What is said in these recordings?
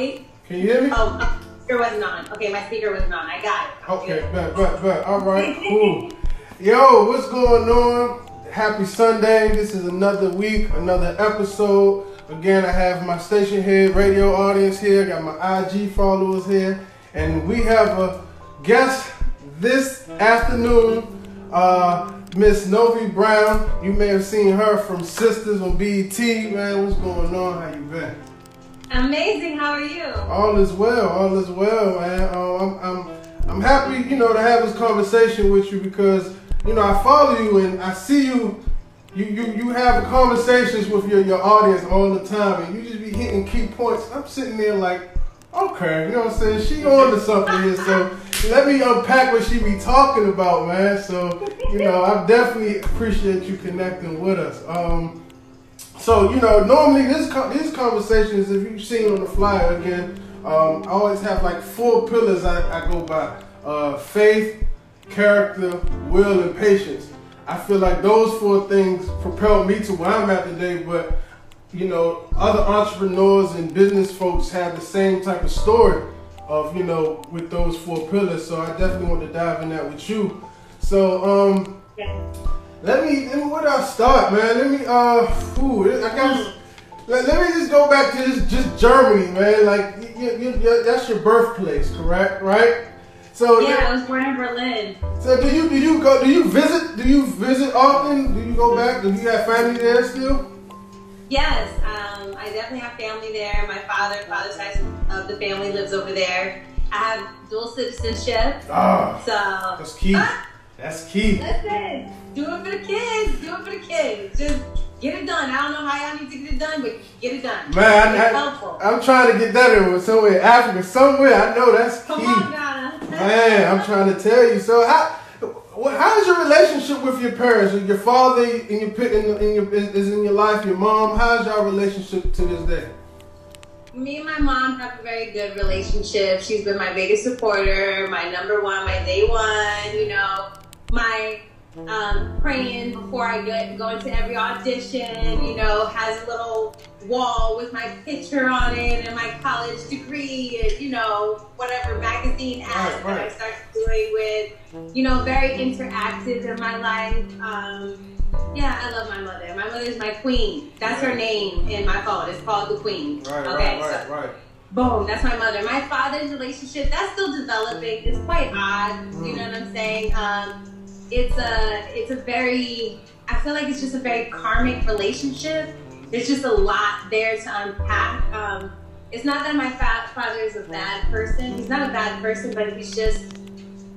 wait. Can you hear me? Oh, my speaker wasn't on. Okay, my speaker wasn't on. I got it. Okay, bet, bet, bet. All right, cool. Yo, what's going on? Happy Sunday. This is another week, another episode. Again, I have my Stationhead radio audience here, got my IG followers here, and we have a guest this afternoon, uh, Miss Novi Brown. You may have seen her from Sisters on BET. Man, what's going on? How you been? Amazing. How are you? All is well. All is well, man. Uh, I'm, I'm, I'm happy, you know, to have this conversation with you because, you know, I follow you and I see you. You, you, you have conversations with your, your audience all the time, and you just be hitting key points. I'm sitting there like, okay, you know what I'm saying? She on to something here, so let me unpack what she be talking about, man. So, you know, I definitely appreciate you connecting with us. Um, so you know, normally this these conversations, if you've seen on the flyer again, um, I always have like four pillars I, I go by: uh, faith, character, will, and patience. I feel like those four things propelled me to where I'm at today. But you know, other entrepreneurs and business folks have the same type of story of you know with those four pillars. So I definitely want to dive in that with you. So um, let me, let me where do I start, man? Let me uh ooh, I guess let, let me just go back to this just Germany, man. Like you, you, you, that's your birthplace, correct? Right? So Yeah, I was born in Berlin. so do you do you go do you visit do you visit often? Do you go back? Do you have family there still? Yes, um, I definitely have family there. My father, father's side of the family lives over there. I have dual citizenship. Ah, So that's key. That's key. Listen, do it for the kids. Do it for the kids. Just get it done. I don't know how y'all need to get it done, but get it done. Man, it's I, helpful. I, am trying to get that in somewhere in Africa, somewhere. I know that's Come key. on, Donna. Man, I'm trying to tell you. So how how is your relationship with your parents? Your father in your pi- in, in your is is in your life. Your mom. How's your relationship to this day? Me and my mom have a very good relationship. She's been my biggest supporter, my number one, my day one. You know, my um, praying before I get go into every audition. You know, has a little wall with my picture on it and my college degree and you know whatever magazine ads Right, right. that I started doing with. You know, very interactive in my life. Um, yeah, I love my mother. My mother is my queen. That's her name in my phone. It's called the Queen. Right, okay, right, right, so right. boom, that's my mother. My father's relationship that's still developing. It's quite odd. You know what I'm saying? Um, it's a it's a very I feel like it's just a very karmic relationship. There's just a lot there to unpack. Um, it's not that my fa- father is a bad person. He's not a bad person, but he's just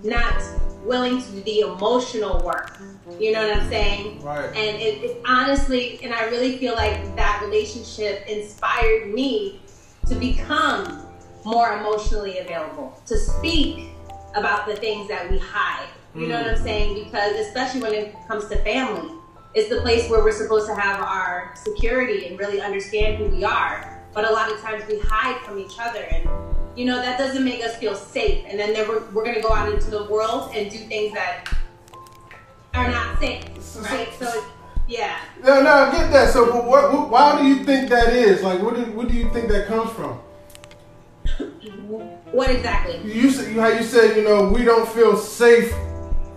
not willing to do the emotional work. You know what I'm saying? Right. And it, it honestly, and I really feel like that relationship inspired me to become more emotionally available, to speak about the things that we hide. You know what I'm saying? Because especially when it comes to family, it's the place where we're supposed to have our security and really understand who we are. But a lot of times we hide from each other and you know that doesn't make us feel safe and then we're, we're going to go out into the world and do things that are not safe right so yeah No, no, I get that. So, but what, what, why do you think that is? Like, what do, what do you think that comes from? what exactly You how you said you know we don't feel safe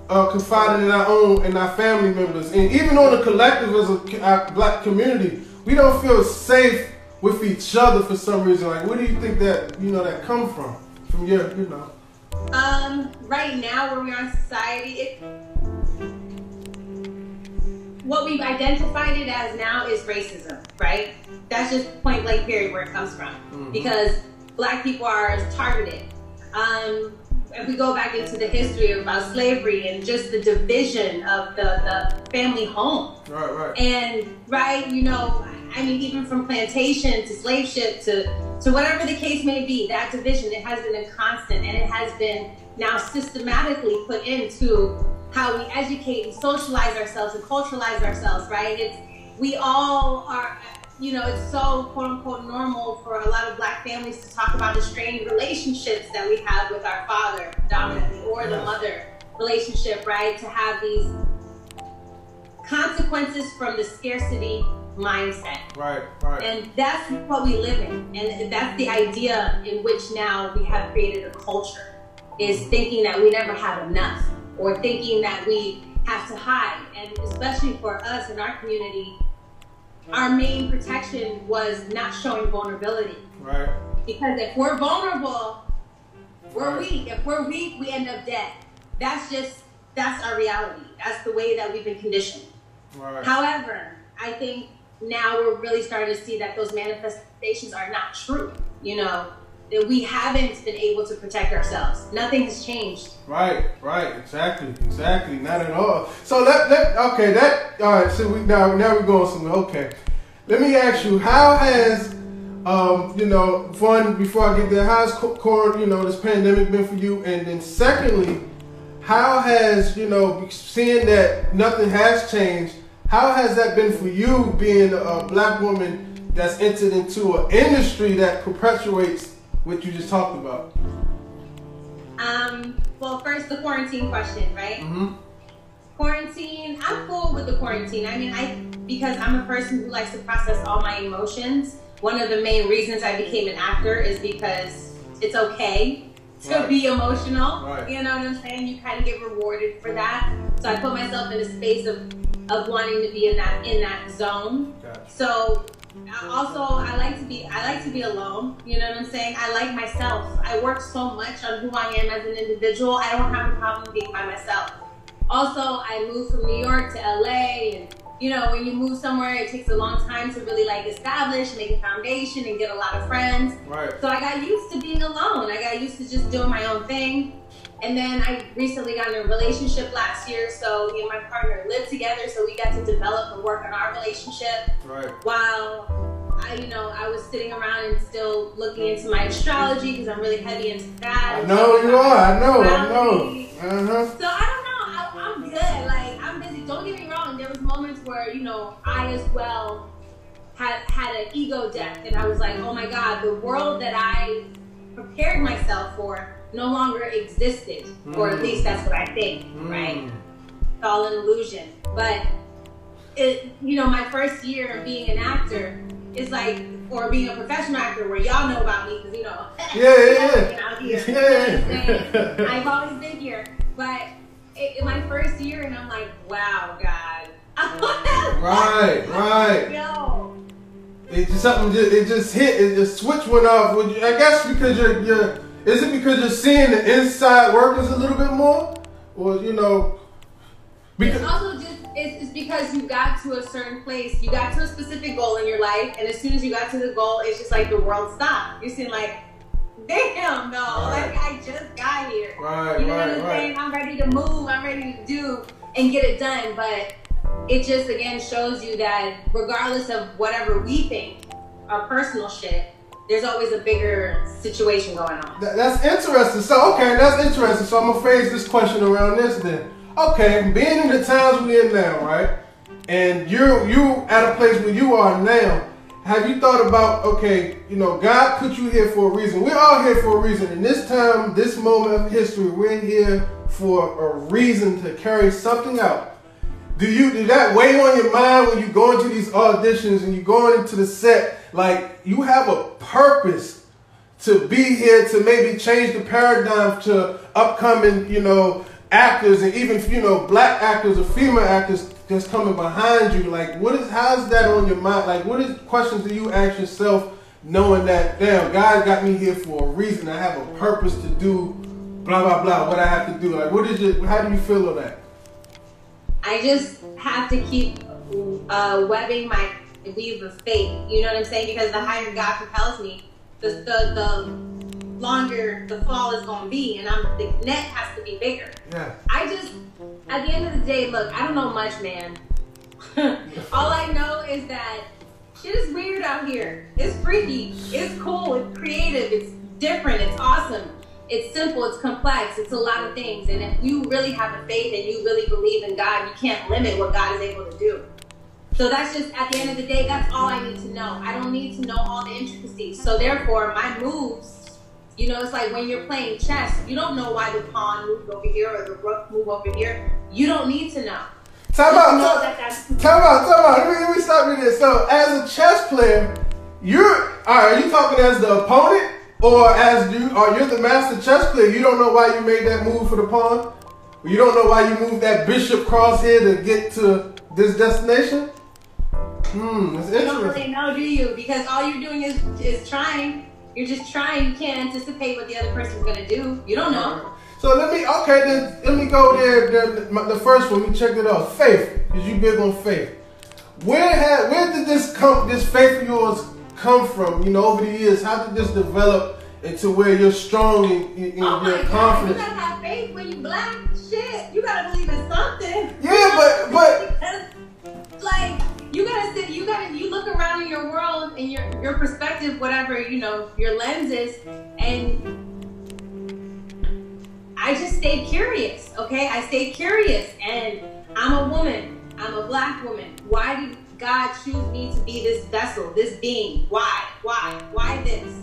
uh, confiding in our own and our family members, and even on the collective as a our black community, we don't feel safe with each other for some reason. Like, where do you think that you know that come from? From your, you know. um right now where we are in society it what we've identified it as now is racism right that's just point blank period where it comes from Mhm. because black people are targeted um if we go back into the history about uh, slavery and just the division of the, the family home Right, right. And right, you know, I mean, even from plantation to slave ship to to whatever the case may be, that division it has been a constant, and it has been now systematically put into how we educate and socialize ourselves and culturalize ourselves. Right? It's we all are. You know, it's so quote unquote normal for a lot of black families to talk about the strained relationships that we have with our father dominantly or the mother relationship, right? To have these consequences from the scarcity mindset. Right, right. And that's what we live in. And that's the idea in which now we have created a culture is thinking that we never have enough or thinking that we have to hide. And especially for us in our community, our main protection was not showing vulnerability. Right. Because if we're vulnerable, we're Right. weak. If we're weak, we end up dead. That's just that's our reality. That's the way that we've been conditioned. Right. However, I think now we're really starting to see that those manifestations are not true. You know, that we haven't been able to protect ourselves. Nothing has changed. Right, right, exactly, exactly. Not at all. So let let okay, that all right. So we now now we're going somewhere. Okay, let me ask you, how has um you know one before I get there, how's co- cor- you know this pandemic been for you, and then secondly, how has you know seeing that nothing has changed, how has that been for you being a black woman that's entered into an industry that perpetuates what you just talked about? Um, well, first the quarantine question, right? Mm-hmm. Quarantine, I'm cool with the quarantine. I mean, I because I'm a person who likes to process all my emotions. One of the main reasons I became an actor is because it's okay to Right. be emotional. Right. You know what I'm saying? You kind of get rewarded for that. So I put myself in a space of of wanting to be in that in that zone. Gotcha. So Uh, also I like to be I like to be alone. You know what I'm saying? I like myself. I work so much on who I am as an individual. I don't have a problem being by myself. Also, I moved from New York to LA and you know, when you move somewhere it takes a long time to really like establish, make a foundation and get a lot of friends. Right. So I got used to being alone. I got used to just doing my own thing. And then I recently got in a relationship last year, so me and my partner lived together, so we got to develop and work on our relationship Right. while I, you know, I was sitting around and still looking into my astrology because I'm really heavy into that. I know you are. I know. I know. Uh huh. So I don't know. I, I'm good. Like I'm busy. Don't get me wrong. There was moments where you know I as well had had an ego death, and I was like, oh my god, the world that I prepared myself for no longer existed, or at Mm. least that's what I think. Right? It's all an illusion. But it, you know, my first year of being an actor is like, or being a professional actor, where y'all know about me because you know, Yeah, yeah, I've out here. yeah. You know I'm saying? Yeah. I've always been here, but it, in my first year, and I'm like, wow, God. Right, right. Yo. It just something. Just, it just hit. It just switch went off. I guess because you're you're. Is it because you're seeing the inside workings a little bit more, or you know? It's Because also just it's, it's because you got to a certain place, you got to a specific goal in your life, and as soon as you got to the goal, it's just like the world stopped. You're seeing like, damn, no, Right. like I just got here. right, You know what I'm right. saying? I'm ready to move. I'm ready to do and get it done. But it just again shows you that regardless of whatever we think, our personal shit, there's always a bigger situation going on. That- that's interesting. So okay, that's interesting. So I'm gonna phrase this question around this then. Okay, being in the times we're in now, right? And you're you at a place where you are now. Have you thought about okay, you know, God put you here for a reason. We're all here for a reason. In this time, this moment of history, we're here for a reason to carry something out. Do you do that weigh on your mind when you go into these auditions and you going into the set? Like you have a purpose to be here to maybe change the paradigm to upcoming, you know, actors and even you know black actors or female actors just coming behind you. Like, what is how's that on your mind? Like, what is questions do you ask yourself, knowing that damn God got me here for a reason? I have a purpose to do, blah blah blah. What I have to do? Like, what is it? How do you feel on that? I just have to keep uh, webbing my weave of faith. You know what I'm saying? Because the higher God propels me, the the, the longer the fall is gonna be, and I'm the net has to be bigger. Yeah. I just, at the end of the day, look, I don't know much, man. All I know is that shit is weird out here. It's freaky. It's cool. It's creative. It's different. It's awesome. It's simple. It's complex. It's a lot of things. And if you really have a faith and you really believe in God, you can't limit what God is able to do. So that's just at the end of the day, that's all I need to know. I don't need to know all the intricacies. So therefore, my moves, you know, it's like when you're playing chess, you don't know why the pawn moved over here or the rook moved over here. You don't need to know. Time out. Know that that's time out. Time out. Let me, let me stop you there. So, as a chess player, you're all right. Are you talking as the opponent, or as you? Or you're the master chess player? You don't know why you made that move for the pawn. You don't know why you moved that bishop cross here to get to this destination. Hmm, that's interesting. You don't really know, do you? Because all you're doing is is trying. You're just trying. You can't anticipate what the other person's gonna do. You don't know. So let me okay then let me go there. The, the first one we checked it out. Faith, because you big on faith. Where had where did this come? This faith of yours come from? You know, over the years, how did this develop into where you're strong in, in, in oh your confidence? God, you gotta have faith when you black. Shit, you gotta believe in something. Yeah, but but like you gotta sit. You gotta you look around in your world and your your perspective, whatever you know, your lenses, and I just stayed curious, okay? I stayed curious and I'm a woman. I'm a black woman. Why did God choose me to be this vessel, this being? Why? Why? Why this?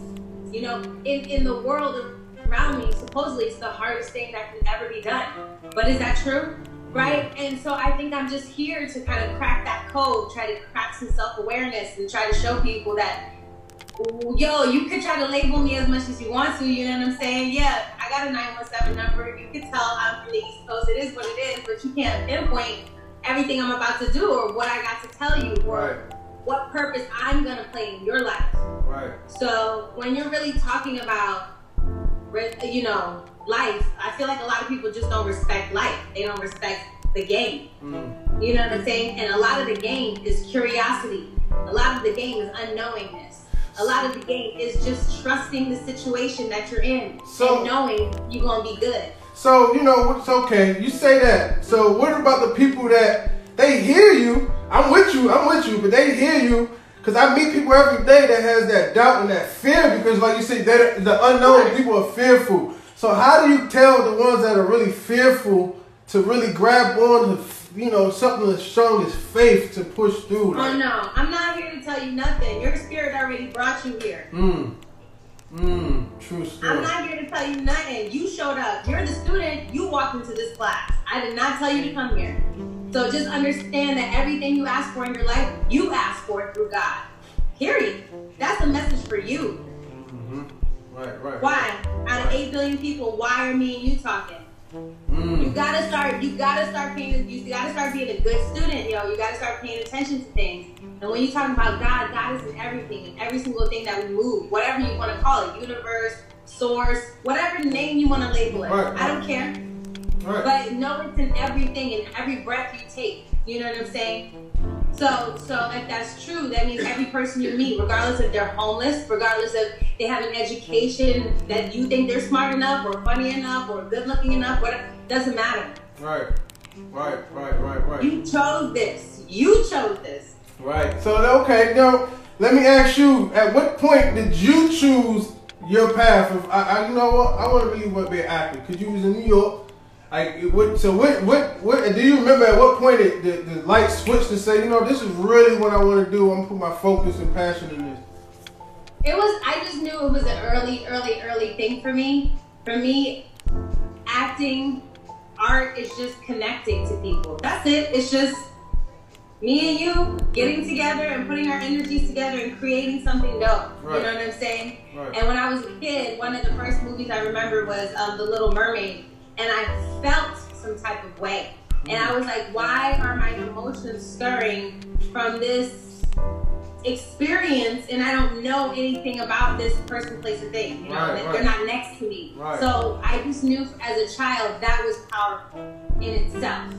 You know, in, in the world around me, supposedly it's the hardest thing that can ever be done. But is that true? Right? And so I think I'm just here to kind of crack that code, try to crack some self awareness, and try to show people that yo, you could try to label me as much as you want to, you know what I'm saying? Yeah, I got a 917 number. You can tell I'm from the East Coast. It is what it is, but you can't pinpoint everything I'm about to do or what I got to tell you or right. what purpose I'm going to play in your life. Right. So when you're really talking about, you know, life, I feel like a lot of people just don't respect life. They don't respect the game. Mm. You know what I'm saying? And a lot of the game is curiosity. A lot of the game is unknowingness a lot of the game is just trusting the situation that you're in so, and knowing you're gonna be good. So you know it's okay. You say that. So what about the people that they hear you? I'm with you. I'm with you, but they hear you. Cause I meet people every day that has that doubt and that fear because, like you say, the unknown people are fearful. So how do you tell the ones that are really fearful to really grab on to you know, something as strong as faith to push through. Like. Oh no, I'm not here to tell you nothing. Your spirit already brought you here. Mm. Mm. True story. I'm not here to tell you nothing. You showed up. You're the student. You walked into this class. I did not tell you to come here. So just understand that everything you ask for in your life, you ask for it through God. Period. That's a message for you. Mm-hmm. Right, right. Why? Out of eight billion people, why are me and you talking? Mm. You gotta start. You gotta start paying. You gotta start being a good student, yo. You gotta start paying attention to things. And when you talk about God, God is in everything, in every single thing that we move, whatever you want to call it, universe, source, whatever name you want to label it. Right. I don't care. Right. But know it's in everything, in every breath you take. You know what I'm saying? So, so if that's true, that means every person you meet, regardless if they're homeless, regardless if they have an education that you think they're smart enough or funny enough or good looking enough, whatever, doesn't matter. Right, right, right, right, right. You chose this. You chose this. Right. So okay, now let me ask you: At what point did you choose your path? Of I, I you know what? I want to really want to be an actor because you was in New York. Like, what, so what, what, what, do you remember at what point it, the, the light switched to say, you know, this is really what I want to do. I'm going to put my focus and passion in this. It was, I just knew it was an early, early, early thing for me. For me, acting, art is just connecting to people. That's it. It's just me and you getting together and putting our energies together and creating something dope. Right. You know what I'm saying? Right. And when I was a kid, one of the first movies I remember was um, The Little Mermaid and I felt some type of way. And I was like, why are my emotions stirring from this experience and I don't know anything about this person, place, or thing? You know, right, right. they're not next to me. Right. So I just knew as a child that was powerful in itself.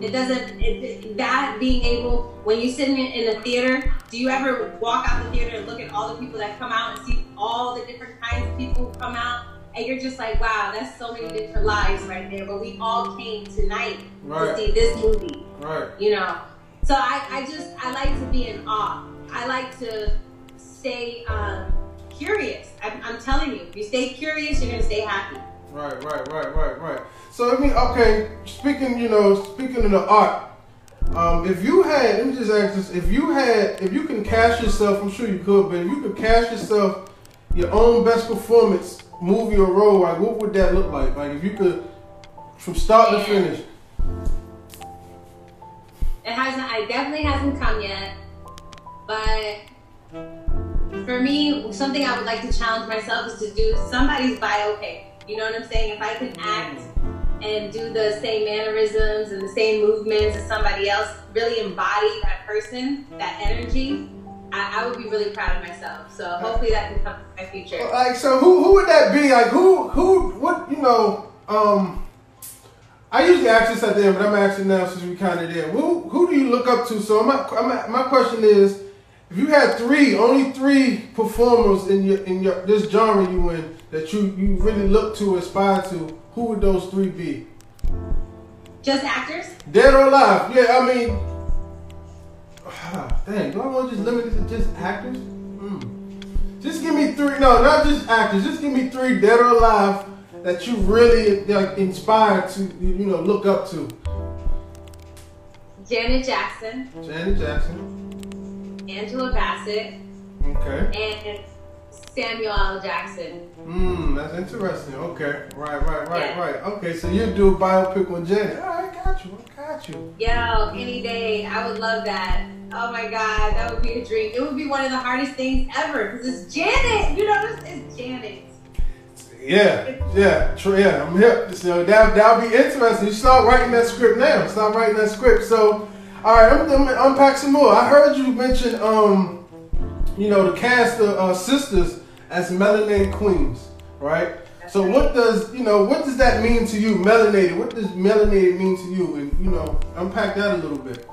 It doesn't, it, that being able, when you're sitting in, in a theater, do you ever walk out the theater and look at all the people that come out and see all the different kinds of people who come out? And you're just like, wow, that's so many different lives right there. But we all came tonight right. to see this movie. Right. You know. So I, I just I like to be in awe. I like to stay um, curious. I'm, I'm telling you, if you stay curious, you're gonna stay happy. Right, right, right, right, right. So I mean, okay. Speaking, you know, speaking of the art, um, if you had, let me just ask this: if you had, if you can cast yourself, I'm sure you could, but if you could cast yourself your own best performance movie or role, like what would that look like? Like if you could, from start to finish. It hasn't. I definitely hasn't come yet. But for me, something I would like to challenge myself is to do somebody's biopic. You know what I'm saying? If I can mm. act and do the same mannerisms and the same movements as somebody else, really embody that person, that energy, I, I would be really proud of myself. So hopefully that can come in my future. Like, so who who would that be? Like, who who what you know? Um, I usually ask this at the end, but I'm asking now since we kind of there. Who who do you look up to? So my my, my question is, if you had three, only three performers in your in your this genre you in that you you really look to, aspire to, who would those three be? Just actors? Dead or alive? Yeah, I mean, dang, do I want to just limit it to just actors? Mm. Just give me three. No, not just actors. Just give me three dead or alive that you really like inspired to you know look up to. Janet Jackson. Janet Jackson. Angela Bassett. Okay. And Samuel L. Jackson. Hmm, that's interesting. Okay, right, right, right, yeah. right. Okay, so you do a biopic on Janet. All right, got you. I got you. Yo, any day, I would love that. Oh my God, that would be a dream. It would be one of the hardest things ever because it's Janet. You know, it's Janet. Yeah, yeah, true. Yeah, I'm hip. So that that'll be interesting. You start writing that script now. Start writing that script. So, all right, I'm gonna unpack some more. I heard you mention, um, you know, the cast of uh, sisters as melanated queens, right? so what does you know what does that mean to you, melanated? What does melanated mean to you? And you know, unpack that a little bit.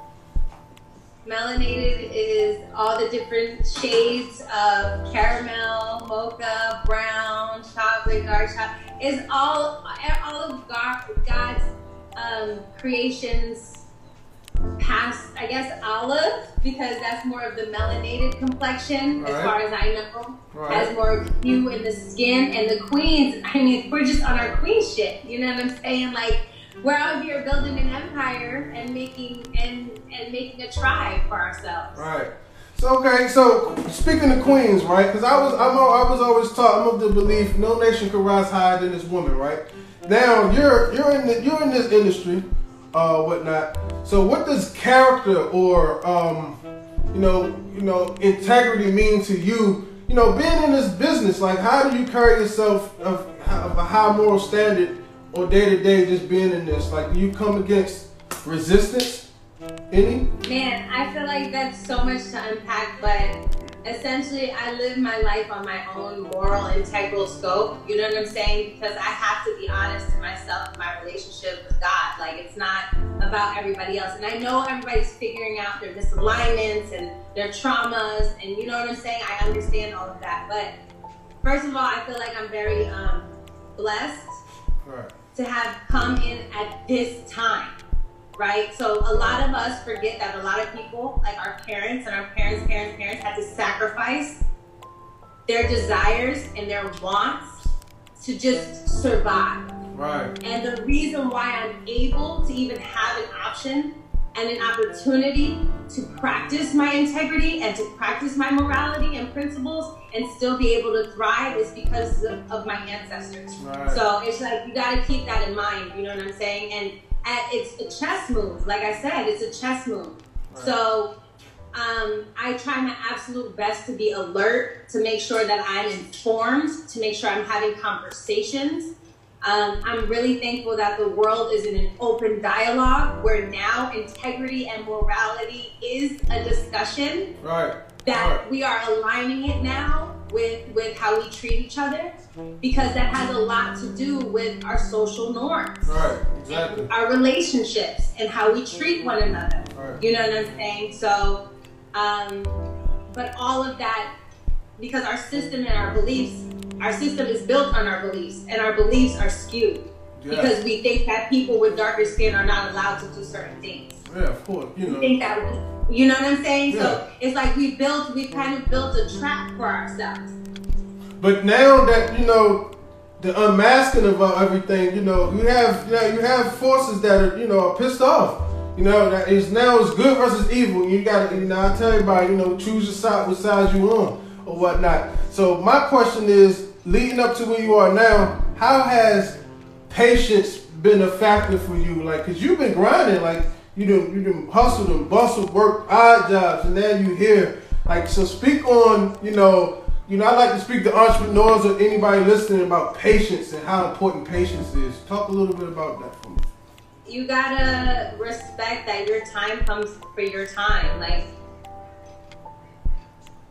Melanated is all the different shades of caramel, mocha, brown, chocolate, dark chocolate. Is all all of God's um, creations past, I guess, olive because that's more of the melanated complexion, right. as far as I know. Right. Has more hue in the skin, and the queens. I mean, we're just on our queen shit. You know what I'm saying? Like we're out here building an empire and making and and making a tribe for ourselves. Right. So okay, so speaking of queens, right? Because I was I'm I was always taught I'm of the belief no nation can rise higher than this woman, right? Now you're you're in the, you're in this industry, uh, whatnot. So what does character or um, you know you know integrity mean to you? You know, being in this business, like how do you carry yourself of, of a high moral standard or day to day just being in this? Like, do you come against resistance? Any? Man, I feel like that's so much to unpack, but essentially, I live my life on my own moral, integral scope. You know what I'm saying? Because I have to be honest to myself my relationship with God. Like, it's not about everybody else. And I know everybody's figuring out their misalignments and their traumas, and you know what I'm saying? I understand all of that. But first of all, I feel like I'm very um, blessed. Right to have come in at this time, right? So a lot of us forget that a lot of people, like our parents and our parents' parents' parents, had to sacrifice their desires and their wants to just survive. Right. And the reason why I'm able to even have an option and an opportunity to practice my integrity and to practice my morality and principles and still be able to thrive is because of, of my ancestors. Right. So it's like you got to keep that in mind. You know what I'm saying? And at, it's a chess move. Like I said, it's a chess move. Right. So um, I try my absolute best to be alert, to make sure that I'm informed, to make sure I'm having conversations um, I'm really thankful that the world is in an open dialogue where now integrity and morality is a discussion. Right. That right. we are aligning it now with with how we treat each other because that has a lot to do with our social norms. Right. Exactly. Our relationships and how we treat one another. Right. You know what I'm saying? So, um, but all of that because our system and our beliefs our system is built on our beliefs, and our beliefs are skewed yeah. because we think that people with darker skin are not allowed to do certain things. Yeah, of course. You know. We think that you know what I'm saying? Yeah. So it's like we built, we kind of built a trap for ourselves. But now that you know the unmasking of uh, everything, you know, you have you, know, you have forces that are you know are pissed off. You know, that is now it's good versus evil. You gotta, you know, I tell everybody, you know, choose your side, what side you on or whatnot. So my question is, leading up to where you are now, how has patience been a factor for you? Like, cause you've been grinding. Like, you done you done hustled and bustled, worked odd jobs, and now you here. Like so, speak on you know. You know, I like to speak to entrepreneurs or anybody listening about patience and how important patience is. Talk a little bit about that for me. You gotta respect that your time comes for your time. Like,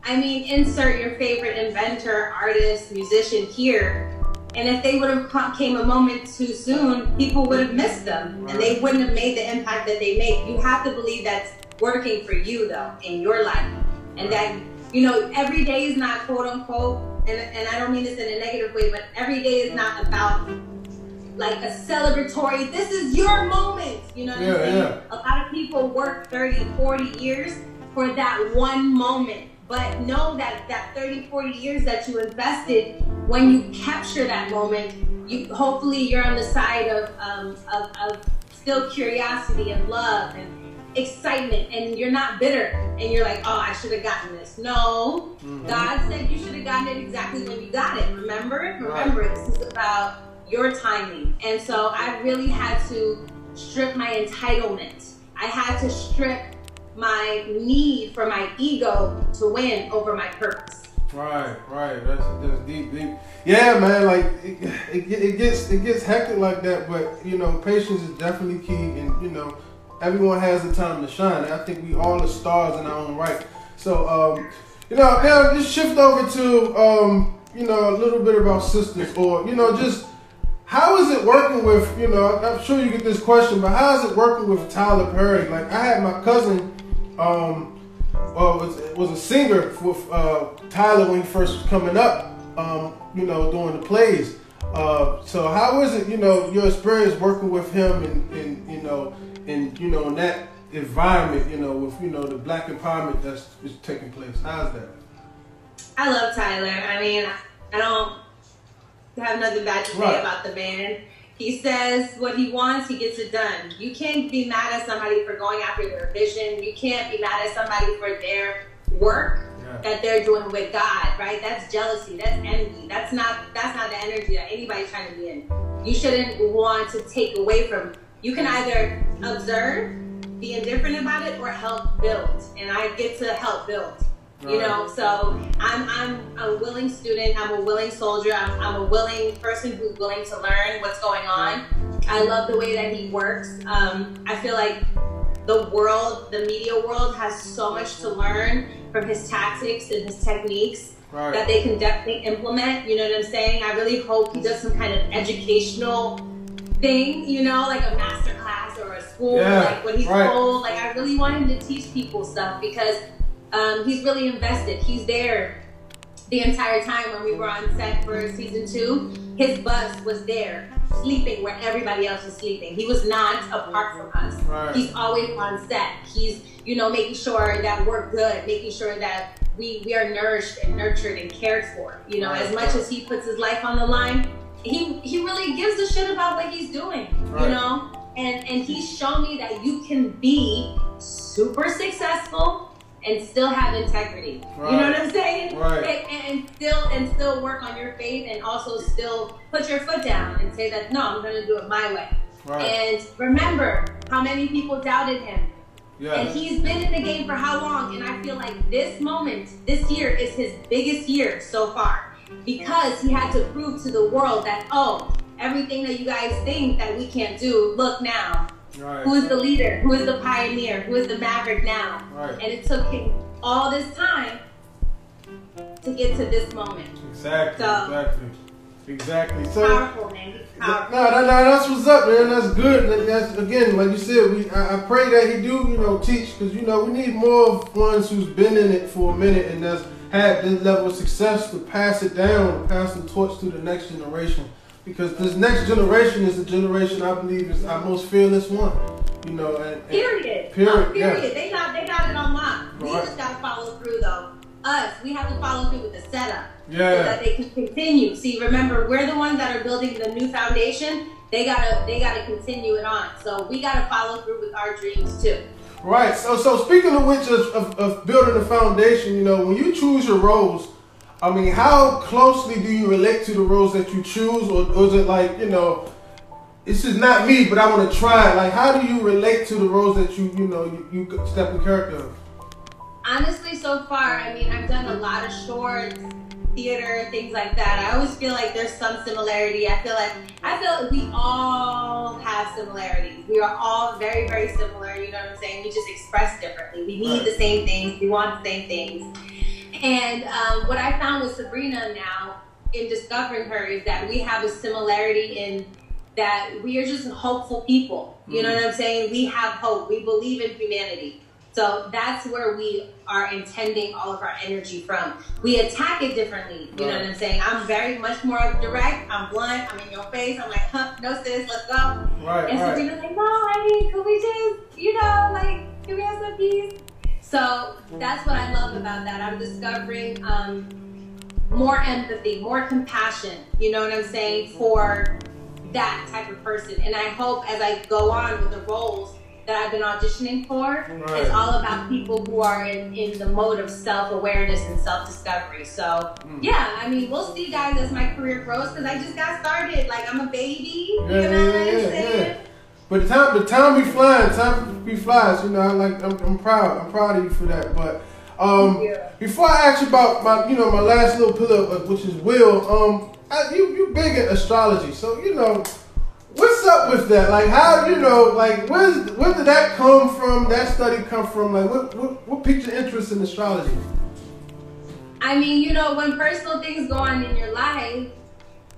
I mean, insert your favorite inventor, artist, musician here. And if they would have came a moment too soon, people would have missed them and they wouldn't have made the impact that they make. You have to believe that's working for you though in your life. And that, you know, every day is not quote unquote, and, and I don't mean this in a negative way, but every day is not about like a celebratory, this is your moment. You know what Yeah, I'm saying? yeah. A lot of people work 30, 40 years for that one moment. But know that that 30, 40 years that you invested, when you capture that moment, you hopefully you're on the side of um, of, of still curiosity and love and excitement and you're not bitter and you're like, oh, I should have gotten this. No, God said you should have gotten it exactly when you got it. Remember? Remember, this is about your timing. And so I really had to strip my entitlement. I had to strip my need for my ego to win over my purpose. Right, right. That's that's deep, deep. Yeah, man. Like it, it, it gets it gets hectic like that, but you know, patience is definitely key, and you know, everyone has the time to shine. And I think we all are stars in our own right. So, um, you know, now just shift over to um, you know a little bit about sisters, or you know, just how is it working with you know? I'm sure you get this question, but how is it working with Tyler Perry? Like I had my cousin. Um, well, was was a singer with uh, Tyler when he first was coming up. Um, you know, doing the plays. Uh, so how is it? You know, your experience working with him and, and you know, and you know, in that environment. You know, with you know the black empowerment that's is taking place. How's that? I love Tyler. I mean, I don't have nothing bad to say Right. about the man. He says what he wants, he gets it done. You can't be mad at somebody for going after their vision. You can't be mad at somebody for their work Yeah. that they're doing with God, right? That's jealousy, that's envy. That's not that's not the energy that anybody's trying to be in. You shouldn't want to take away from you can either observe, be indifferent about it, or help build. And I get to help build. You Right. know, so I'm I'm a willing student. I'm a willing soldier. I'm, I'm a willing person who's willing to learn what's going on. I love the way that he works. Um, I feel like the world, the media world, has so much to learn from his tactics and his techniques that they can definitely implement. You know what I'm saying? I really hope he does some kind of educational thing, you know, like a master class or a school, Yeah, like when he's right. old. Like I really want him to teach people stuff because um, he's really invested. He's there the entire time when we were on set for season two. His bus was there, sleeping where everybody else was sleeping. He was not apart from us. Right. He's always on set. He's, you know, making sure that we're good, making sure that we, we are nourished and nurtured and cared for. You know, as much as he puts his life on the line, he he really gives a shit about what he's doing. Right. You know? And and he's shown me that you can be super successful and still have integrity. You know what I'm saying? Right. And, and, still and still work on your faith and also still put your foot down and say that no, I'm gonna do it my way. Right. And remember how many people doubted him. And he's been in the game for how long? And I feel like this moment, this year, is his biggest year so far because he had to prove to the world that, oh, everything that you guys think that we can't do, look now. Who Right. is the leader? Who is the pioneer? Who is the maverick now? Right. And it took him all this time to get to this moment. Exactly. So- Exactly. Exactly. So. Powerful, man. He's No, no, no, that's what's up, man. That's good. That's again, like you said. We, I, I pray that he do, you know, teach because you know we need more of ones who's been in it for a minute and that's had this level of success to pass it down, pass the torch to the next generation. Because this next generation is the generation I believe is our most fearless one. You know, and, and Period. Period, Oh, yeah. period. They got they got it on lock. We Right. just gotta follow through though. Us, we have to follow through with the setup. So Yeah. that they can continue. See, remember, we're the ones that are building the new foundation. They gotta they gotta continue it on. So we gotta follow through with our dreams too. Right. So, so speaking of which, of, of, of building the foundation, you know, when you choose your roles, I mean, how closely do you relate to the roles that you choose, or, or is it like, you know, this is not me, but I want to try. Like, how do you relate to the roles that you you know you, you step in character of? Honestly, so far, I mean, I've done a lot of shorts, theater, things like that. I always feel like there's some similarity. I feel like I feel like we all have similarities. We are all very, very similar. You know what I'm saying? We just express differently. We need the same things. We want the same things. And um, what I found with Sabrina now in discovering her is that we have a similarity in that we are just hopeful people. You know what I'm saying? We have hope. We believe in humanity. So that's where we are intending all of our energy from. We attack it differently. You know what I'm saying? I'm very much more direct. I'm blunt. I'm in your face. I'm like, huh, no sis, let's go. Right, And right. Sabrina's like, no, I mean, could we just, you know, like, can we have some peace? So that's what I love about that. I'm discovering um, more empathy, more compassion, you know what I'm saying, for that type of person. And I hope as I go on with the roles that I've been auditioning for, Right. it's all about people who are in, in the mode of self awareness and self discovery. So, Mm. yeah, I mean, we'll see, guys, as my career grows because I just got started. Like, I'm a baby, you Yeah, know yeah, what I'm saying? yeah. But the time, the time be flying. Time be flies. You know, I like. I'm, I'm proud. I'm proud of you for that. But um, Yeah. before I ask you about my, you know, my last little pillar, uh, which is Will. Um, I, you you big at astrology, so you know, what's up with that? Like, how you know, like, where's where did that come from? That study come from? Like, what what, what piqued your interest in astrology? I mean, you know, when personal things go on in your life,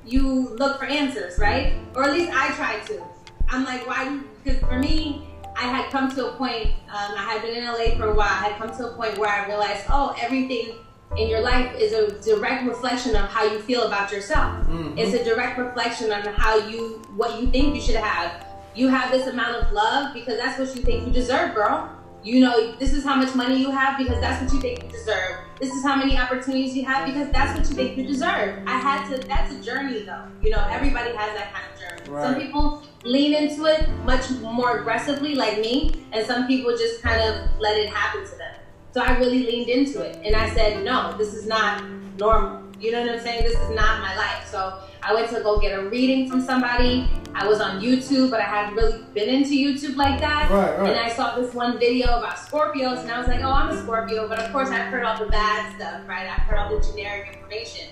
you look for answers, right? Or at least I try to. I'm like, why? Because for me, I had come to a point, um, I had been in LA for a while, I had come to a point where I realized, oh, everything in your life is a direct reflection of how you feel about yourself. Mhm. It's a direct reflection on how you, what you think you should have. You have this amount of love because that's what you think you deserve, girl. You know, this is how much money you have because that's what you think you deserve. This is how many opportunities you have because that's what you think you deserve. I had to, that's a journey though. You know, everybody has that kind of journey. Right. Some people lean into it much more aggressively, like me, and some people just kind of let it happen to them. So I really leaned into it and I said, no, this is not normal. You know what I'm saying? This is not my life. So I went to go get a reading from somebody. I was on YouTube, but I hadn't really been into YouTube like that. Right, right. And I saw this one video about Scorpios, and I was like, oh, I'm a Scorpio. But of course, I've heard all the bad stuff, right? I've heard all the generic information.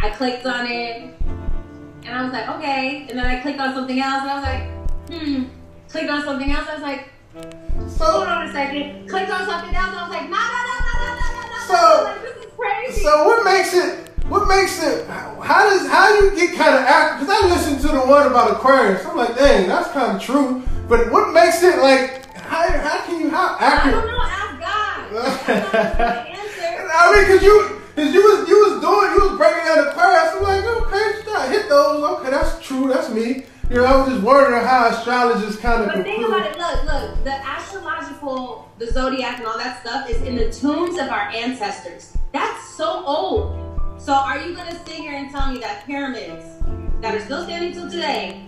I clicked on it, and I was like, okay. And then I clicked on something else, and I was like, hmm. Clicked on something else, I was like, hold on a second. Clicked on something else, I was like, no, no, no, no, no, no, no. So, like, this is crazy. So, what makes it what makes it? How does how do you get kind of accurate? Because I listened to the one about Aquarius. I'm like, dang, that's kind of true. But what makes it like? How, how can you how accurate? I don't know. Ask God. That's not the answer. I mean, cause you, cause you was you was doing you was breaking down Aquarius. I'm like, okay, I hit those. Okay, that's true. That's me. You know, I was just wondering how astrologers kind of. But think about it. Look, look. The astrological, the zodiac, and all that stuff is in the tombs of our ancestors. That's so old. So are you gonna sit here and tell me that pyramids that are still standing till today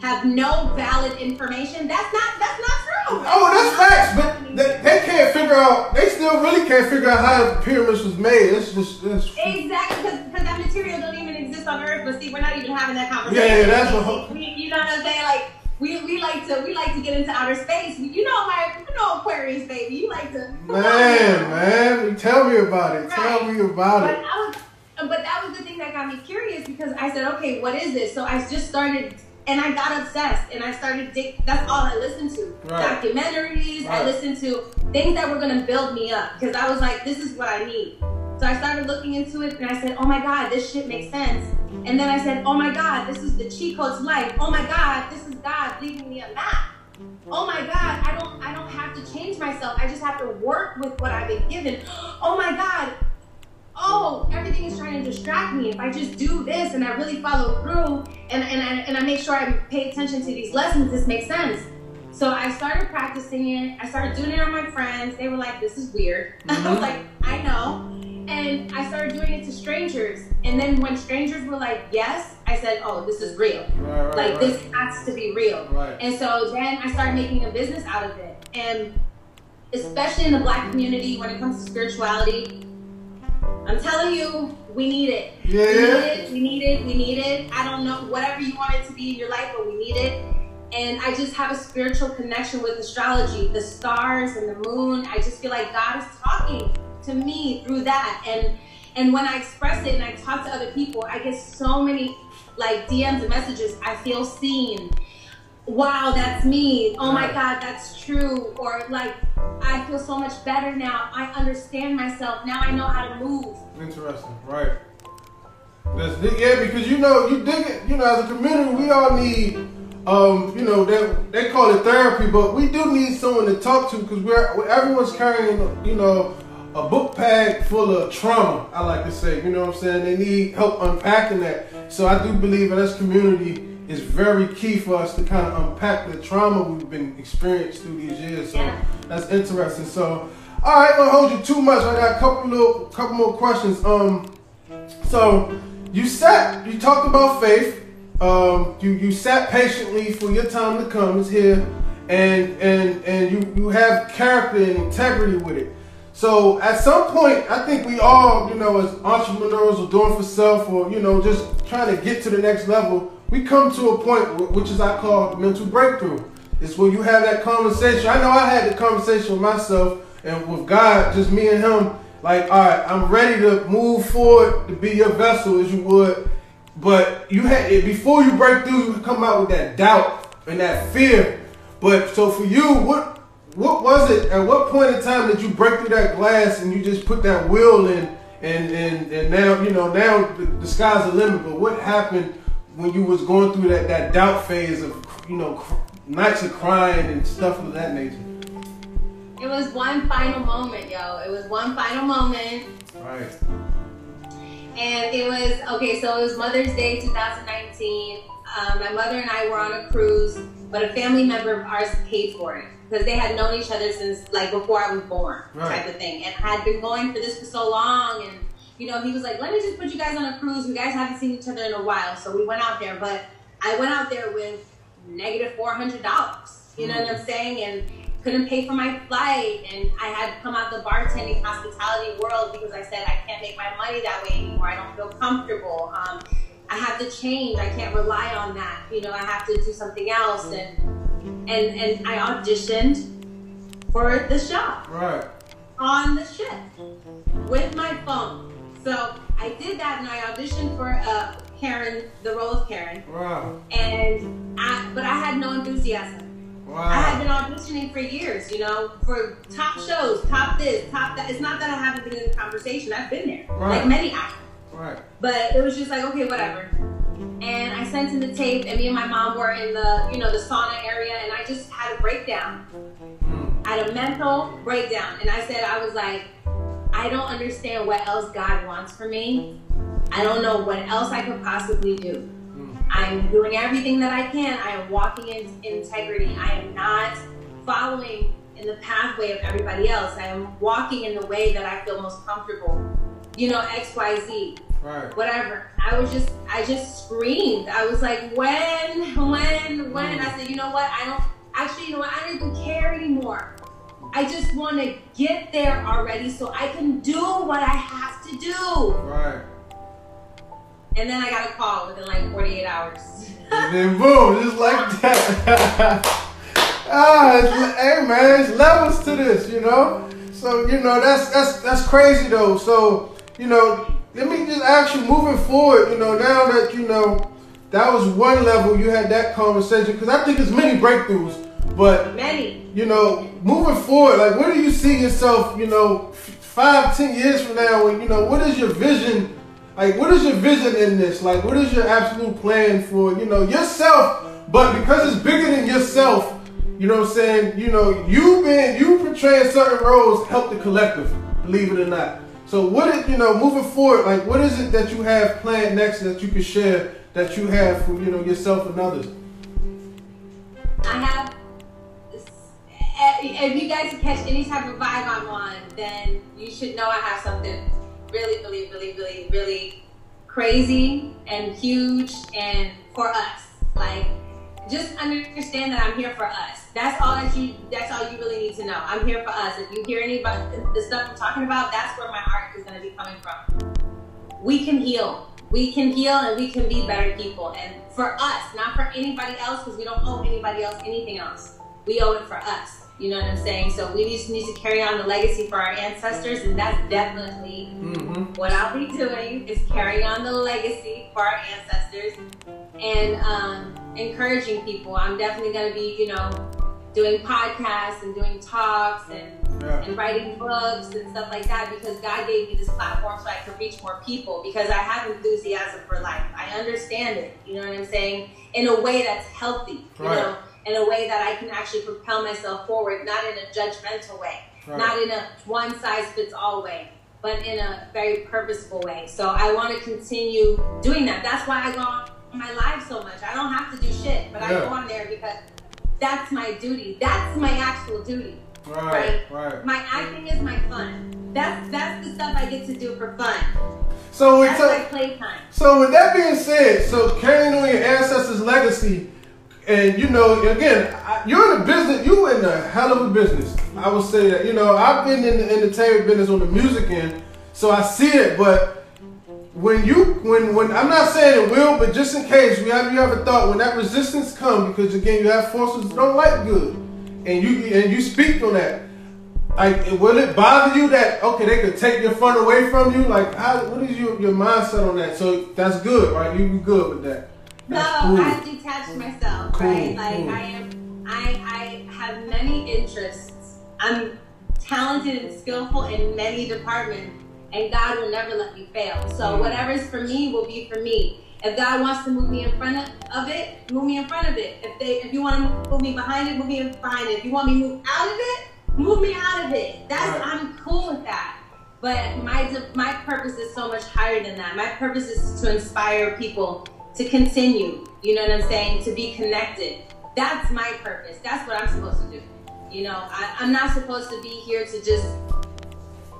have no valid information? That's not. That's not true. Oh, that's facts, but they, they can't figure out. They still really can't figure out how the pyramids was made. It's just, it's, Exactly, because that material don't even exist on Earth. But see, we're not even having that conversation. Yeah, yeah, that's what- you know what I'm saying. Like we, we like to we like to get into outer space. You know my you know Aquarius baby. You like to man, man. Tell me about it. Tell me about But it. Was, but that was the thing that got me curious because I said, okay, what is this? So I just started, and I got obsessed, and I started. Dig- that's all I listened to. Right. Documentaries. I listened to things that were gonna build me up because I was like, this is what I need. So I started looking into it, and I said, oh my god, this shit makes sense. And then I said, oh my god, this is the cheat code to life. Oh my god, this is God leaving me a map. Oh my God, I don't I don't have to change myself. I just have to work with what I've been given. Oh my God. Oh, everything is trying to distract me. If I just do this and I really follow through and, and, I, and I make sure I pay attention to these lessons, this makes sense. So I started practicing it. I started doing it on my friends. They were like, this is weird. I was Mhm. like, I know. And I started doing it to strangers. And then when strangers were like, yes, I said, oh, this is real. Right, right, Like right. this has to be real. And so then I started making a business out of it. And especially in the black community when it comes to spirituality, I'm telling you, we need it. Yeah, we need it. We need it. We need it. I don't know whatever you want it to be in your life, but we need it. And I just have a spiritual connection with astrology, the stars and the moon. I just feel like God is talking to me through that. And and when I express it and I talk to other people, I get so many like DMs and messages. I feel seen. Wow, that's me. Oh my God, that's true. Or like, I feel so much better now. I understand myself. Now I know how to move. Interesting, right? That's, yeah, because you know, you dig it. You know, as a community, we all need, um, you know, they they call it therapy, but we do need someone to talk to because we're everyone's carrying, you know, a book bag full of trauma. I like to say, you know what I'm saying? They need help unpacking that. So I do believe in this community is very key for us to kind of unpack the trauma we've been experienced through these years. So Yeah. that's interesting. So, all right, gonna hold you too much. I got a couple little, couple more questions. Um, so you sat, you talked about faith. Um, you you sat patiently for your time to come. It's here, and and and you you have character and integrity with it. So at some point, I think we all, you know, as entrepreneurs or doing for self or, you know, just trying to get to the next level, we come to a point which is I call mental breakthrough. It's when you have that conversation. I know I had the conversation with myself and with God, just me and him, like, all right, I'm ready to move forward to be your vessel as you would. But you had before you break through, you come out with that doubt and that fear. But so for you, what what was it? At what point in time did you break through that glass and you just put that will in? And and and now you know now the, the sky's the limit. But what happened when you was going through that that doubt phase of you know cr- nights of crying and stuff of that nature? It was one final moment, yo. It was one final moment. Right. And it was, okay, so it was Mother's Day 2019. Um, my mother and I were on a cruise, but a family member of ours paid for it because they had known each other since like before I was born, Right. type of thing. And I had been going for this for so long. And, you know, he was like, let me just put you guys on a cruise. You guys haven't seen each other in a while. So we went out there, but I went out there with negative $400. You know what I'm saying? And couldn't pay for my flight and I had come out the bartending hospitality world because I said I can't make my money that way anymore. I don't feel comfortable. Um, I have to change. I can't rely on that. You know, I have to do something else and and and I auditioned for the job Right. on the ship with my phone. So I did that and I auditioned for uh, Karen, the role of Karen, Wow. and I, but I had no enthusiasm. I had been auditioning for years, you know, for top shows, top this, top that. It's not that I haven't been in the conversation. I've been there, Right. like many actors. Right. But it was just like, okay, whatever. And I sent in the tape, and me and my mom were in the, you know, the sauna area, and I just had a breakdown. Mm. I had a mental breakdown, and I said, I was like, I don't understand what else God wants for me. I don't know what else I could possibly do. Mm. I'm doing everything that I can. I am walking in integrity. I am not following in the pathway of everybody else. I am walking in the way that I feel most comfortable. You know, X, Y, Z, Right. whatever. I was just, I just screamed. I was like, when, when, when? I said, you know what? I don't, actually, you know what? I don't even care anymore. I just want to get there already so I can do what I have to do. Right. And then I got a call within like 48 hours. And then boom, just like that. ah, hey man, it's levels to this, you know. So you know that's that's that's crazy though. So you know, let me just you, moving forward, you know, now that you know that was one level, you had that conversation because I think it's many breakthroughs, but Many. you know, moving forward, like where do you see yourself, you know, five, ten years from now? When you know, what is your vision? Like, what is your vision in this? Like, what is your absolute plan for you know yourself? But because it's bigger than yourself, you know what I'm saying. You know, you been you portraying certain roles help the collective, believe it or not. So, what is you know moving forward? Like, what is it that you have planned next that you can share that you have for you know yourself and others? I have. Eh, if you guys catch any type of vibe on, then you should know I have something really, really, really, really, really crazy and huge and for us. Like, just understand that I'm here for us. That's all that you. That's all you really need to know. I'm here for us. If you hear any about the stuff I'm talking about, that's where my art is going to be coming from. we can heal. We can heal and we can be better people. And for us, not for anybody else, because we don't owe anybody else anything else. We owe it for us. You know what I'm saying? So we just need to carry on the legacy for our ancestors, and that's definitely mm-hmm. what I'll be doing is carrying on the legacy for our ancestors and um, encouraging people. I'm definitely going to be, you know, doing podcasts and doing talks and yeah. and writing books and stuff like that because God gave me this platform so I could reach more people because I have enthusiasm for life. I understand it, you know what I'm saying, in a way that's healthy, you right. know in a way that I can actually propel myself forward, not in a judgmental way, right. not in a one size fits all way, but in a very purposeful way. So I want to continue doing that. That's why I go my life so much. I don't have to do shit, but yeah. I go on there because that's my duty. That's my actual duty. Right, right. right. My acting is my fun. That's that's the stuff I get to do for fun. So that's a, my playtime. So with that being said, so carrying on your ancestors' legacy, and you know, again, you're in a business. You in a hell of a business. I would say that. You know, I've been in the entertainment business on the music end, so I see it. But when you, when, when I'm not saying it will, but just in case, we have you ever thought when that resistance come, because again, you have forces that don't like good, and you and you speak on that. Like, will it bother you that okay, they could take your fun away from you? Like, how, what is your your mindset on that? So that's good, right? You be good with that. No, cool. I've detached myself, cool, right? Like cool. I am I I have many interests. I'm talented and skillful in many departments and God will never let me fail. So mm. is for me will be for me. If God wants to move me in front of it, move me in front of it. If they if you want to move me behind it, move me behind it. If you want me to move out of it, move me out of it. That's. I'm cool with that. But my my purpose is so much higher than that. My purpose is to inspire people to continue. You know what I'm saying? To be connected. That's my purpose. That's what I'm supposed to do. You know, I, I'm not supposed to be here to just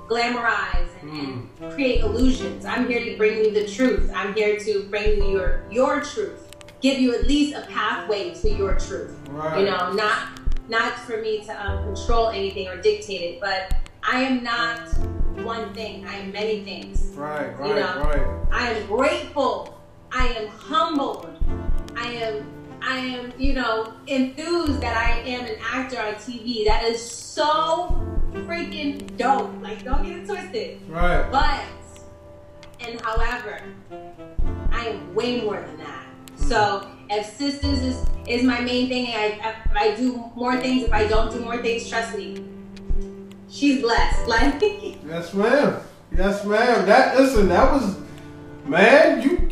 glamorize and, mm. and, create illusions. I'm here to bring you the truth. I'm here to bring you your your truth. Give you at least a pathway to your truth. Right. You know, not not for me to um, control anything or dictate it, but I am not one thing. I am many things. Right, right, you know? right. I am grateful I am humbled. I am I am, you know, enthused that I am an actor on TV. That is so freaking dope. Like, don't get it twisted. Right. But, and however, I am way more than that. So, if sisters is, is my main thing, I, if I do more things, if I don't do more things, trust me, she's blessed. Like, yes, ma'am. Yes, ma'am. That listen, that was, man, you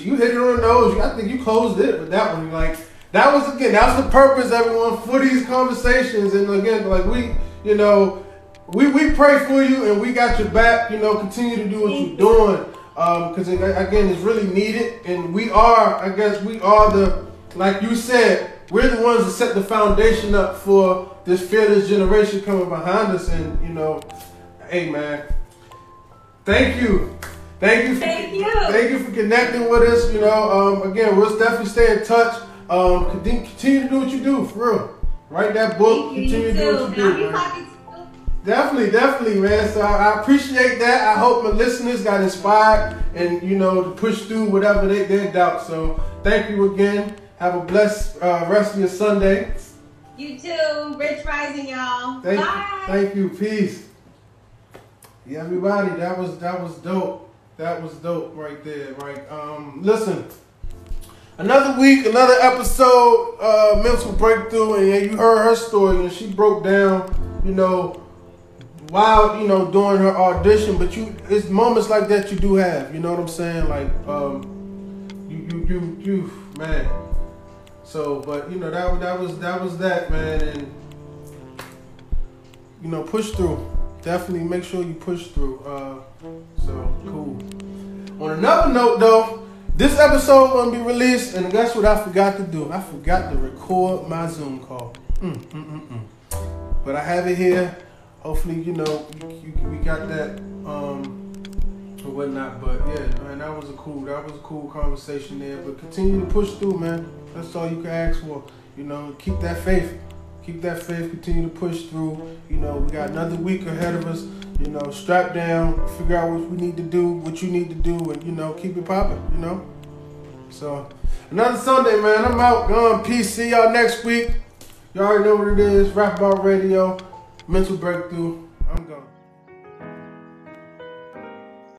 you hit it on the nose. I think you closed it with that one. Like that was again, that's the purpose, everyone, for these conversations. And again, like we, you know, we we pray for you and we got your back. You know, continue to do what you're doing because um, again, it's really needed. And we are, I guess, we are the like you said, we're the ones that set the foundation up for this fearless generation coming behind us. And you know, hey man, thank you. Thank you. For, thank you. Thank you for connecting with us. You know, um, again, we'll definitely stay in touch. Um, continue to do what you do, for real. Write that book. Thank continue to do what you do. Definitely, definitely, man. So I, I, appreciate that. I hope my listeners got inspired and you know to push through whatever they, their doubt. So thank you again. Have a blessed uh, rest of your Sunday. You too. Rich rising, y'all. Thank Bye. You, thank you. Peace. Yeah, everybody, that was that was dope. That was dope right there, right? Um, listen, another week, another episode, uh, mental breakthrough, and yeah, you heard her story, and she broke down, you know, while you know during her audition. But you, it's moments like that you do have. You know what I'm saying? Like, um, you, you, you, you, man. So, but you know that that was that was that, man, and you know, push through. Definitely make sure you push through. Uh, so cool. On another note, though, this episode gonna be released, and guess what? I forgot to do. I forgot to record my Zoom call. Mm, mm, mm, mm. but I have it here. Hopefully, you know, you, you, we got that um, or whatnot. But yeah, man, that was a cool. That was a cool conversation there. But continue to push through, man. That's all you can ask for. You know, keep that faith. Keep that faith, continue to push through. You know, we got another week ahead of us. You know, strap down, figure out what we need to do, what you need to do, and you know, keep it popping. You know. So another Sunday, man. I'm out, gone. Peace. See y'all next week. Y'all already know what it is. Rap About Radio, Mental Breakthrough. I'm gone.